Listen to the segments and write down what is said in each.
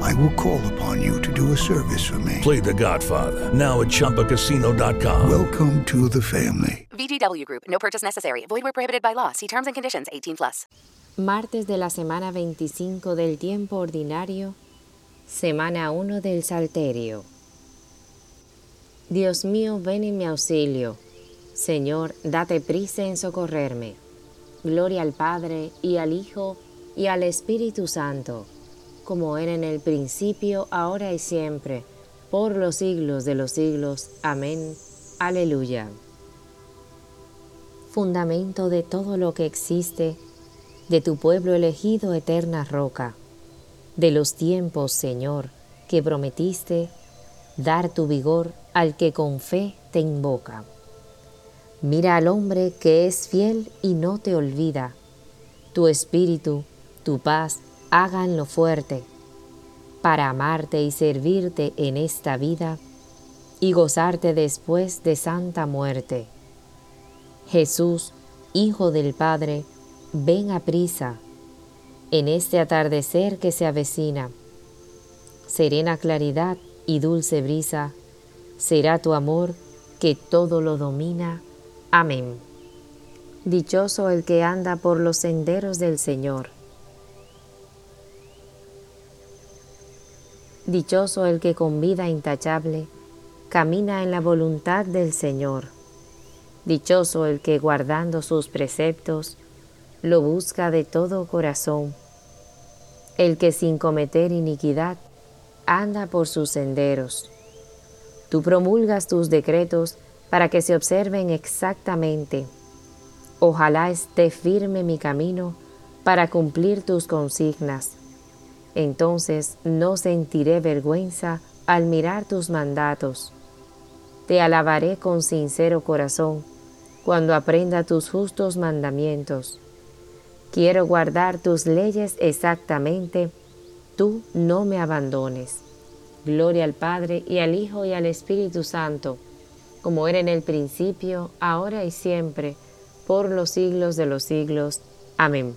I will call upon you to do a service for me. Play the Godfather, now at Chumpacasino.com. Welcome to the family. VGW Group, no purchase necessary. Void where prohibited by law. See terms and conditions 18 plus. Martes de la semana 25 del tiempo ordinario, semana 1 del Salterio. Dios mío, ven en mi auxilio. Señor, date prisa en socorrerme. Gloria al Padre y al Hijo y al Espíritu Santo, como era en el principio, ahora y siempre, por los siglos de los siglos. Amén. Aleluya. Fundamento de todo lo que existe, de tu pueblo elegido, eterna roca, de los tiempos, Señor, que prometiste dar tu vigor al que con fe te invoca. Mira al hombre que es fiel y no te olvida. Tu espíritu, tu paz, háganlo fuerte, para amarte y servirte en esta vida y gozarte después de santa muerte. Jesús, Hijo del Padre, ven a prisa en este atardecer que se avecina. Serena claridad y dulce brisa será tu amor que todo lo domina Amén. Dichoso el que anda por los senderos del Señor. Dichoso el que con vida intachable camina en la voluntad del Señor. Dichoso el que guardando sus preceptos lo busca de todo corazón. El que sin cometer iniquidad anda por sus senderos. Tú promulgas tus decretos para que se observen exactamente. Ojalá esté firme mi camino para cumplir tus consignas. Entonces no sentiré vergüenza al mirar tus mandatos. Te alabaré con sincero corazón cuando aprenda tus justos mandamientos. Quiero guardar tus leyes exactamente, tú no me abandones. Gloria al Padre y al Hijo y al Espíritu Santo como era en el principio, ahora y siempre, por los siglos de los siglos. Amén.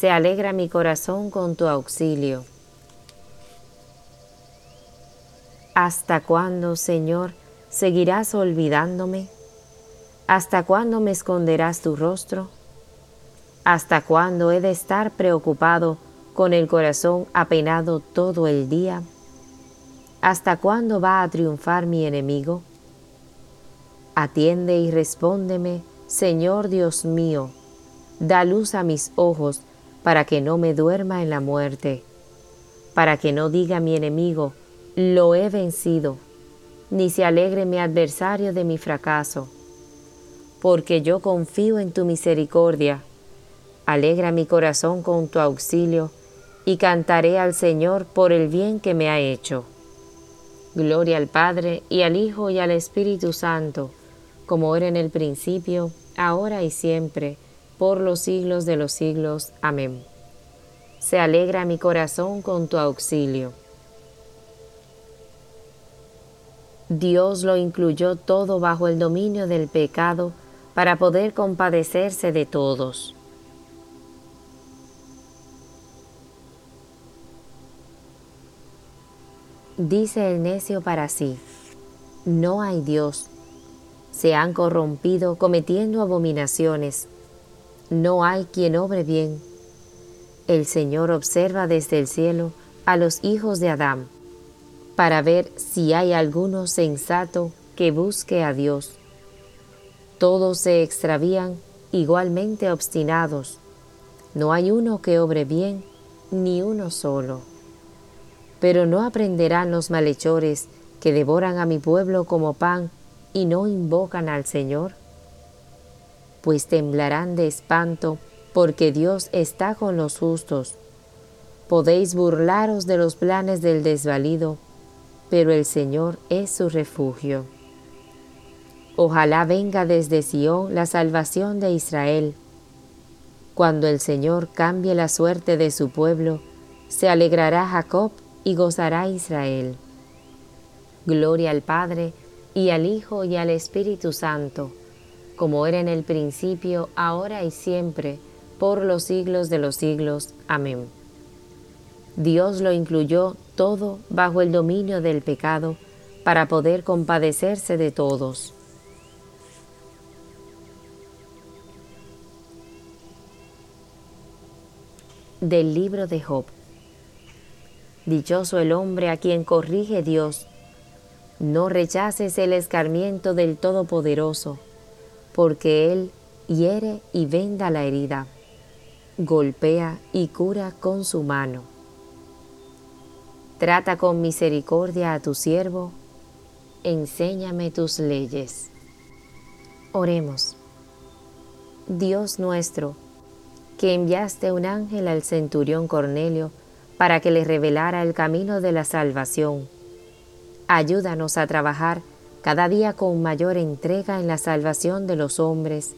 Se alegra mi corazón con tu auxilio. ¿Hasta cuándo, Señor, seguirás olvidándome? ¿Hasta cuándo me esconderás tu rostro? ¿Hasta cuándo he de estar preocupado con el corazón apenado todo el día? ¿Hasta cuándo va a triunfar mi enemigo? Atiende y respóndeme, Señor Dios mío, da luz a mis ojos para que no me duerma en la muerte, para que no diga mi enemigo, lo he vencido, ni se alegre mi adversario de mi fracaso, porque yo confío en tu misericordia. Alegra mi corazón con tu auxilio, y cantaré al Señor por el bien que me ha hecho. Gloria al Padre, y al Hijo, y al Espíritu Santo, como era en el principio, ahora y siempre, por los siglos de los siglos. Amén. Se alegra mi corazón con tu auxilio. Dios lo incluyó todo bajo el dominio del pecado para poder compadecerse de todos. Dice el necio para sí, no hay Dios. Se han corrompido cometiendo abominaciones. No hay quien obre bien. El Señor observa desde el cielo a los hijos de Adán, para ver si hay alguno sensato que busque a Dios. Todos se extravían igualmente obstinados. No hay uno que obre bien, ni uno solo. Pero no aprenderán los malhechores que devoran a mi pueblo como pan y no invocan al Señor. Pues temblarán de espanto porque Dios está con los justos. Podéis burlaros de los planes del desvalido, pero el Señor es su refugio. Ojalá venga desde Sión la salvación de Israel. Cuando el Señor cambie la suerte de su pueblo, se alegrará Jacob y gozará Israel. Gloria al Padre, y al Hijo, y al Espíritu Santo, como era en el principio, ahora y siempre, por los siglos de los siglos. Amén. Dios lo incluyó todo bajo el dominio del pecado para poder compadecerse de todos. Del libro de Job. Dichoso el hombre a quien corrige Dios. No rechaces el escarmiento del Todopoderoso, porque Él hiere y venda la herida, golpea y cura con su mano. Trata con misericordia a tu siervo, enséñame tus leyes. Oremos. Dios nuestro, que enviaste un ángel al centurión Cornelio, para que le revelara el camino de la salvación. Ayúdanos a trabajar cada día con mayor entrega en la salvación de los hombres,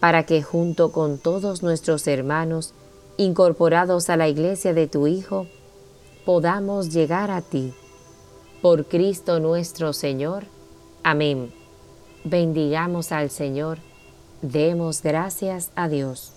para que junto con todos nuestros hermanos, incorporados a la iglesia de tu Hijo, podamos llegar a ti. Por Cristo nuestro Señor. Amén. Bendigamos al Señor. Demos gracias a Dios.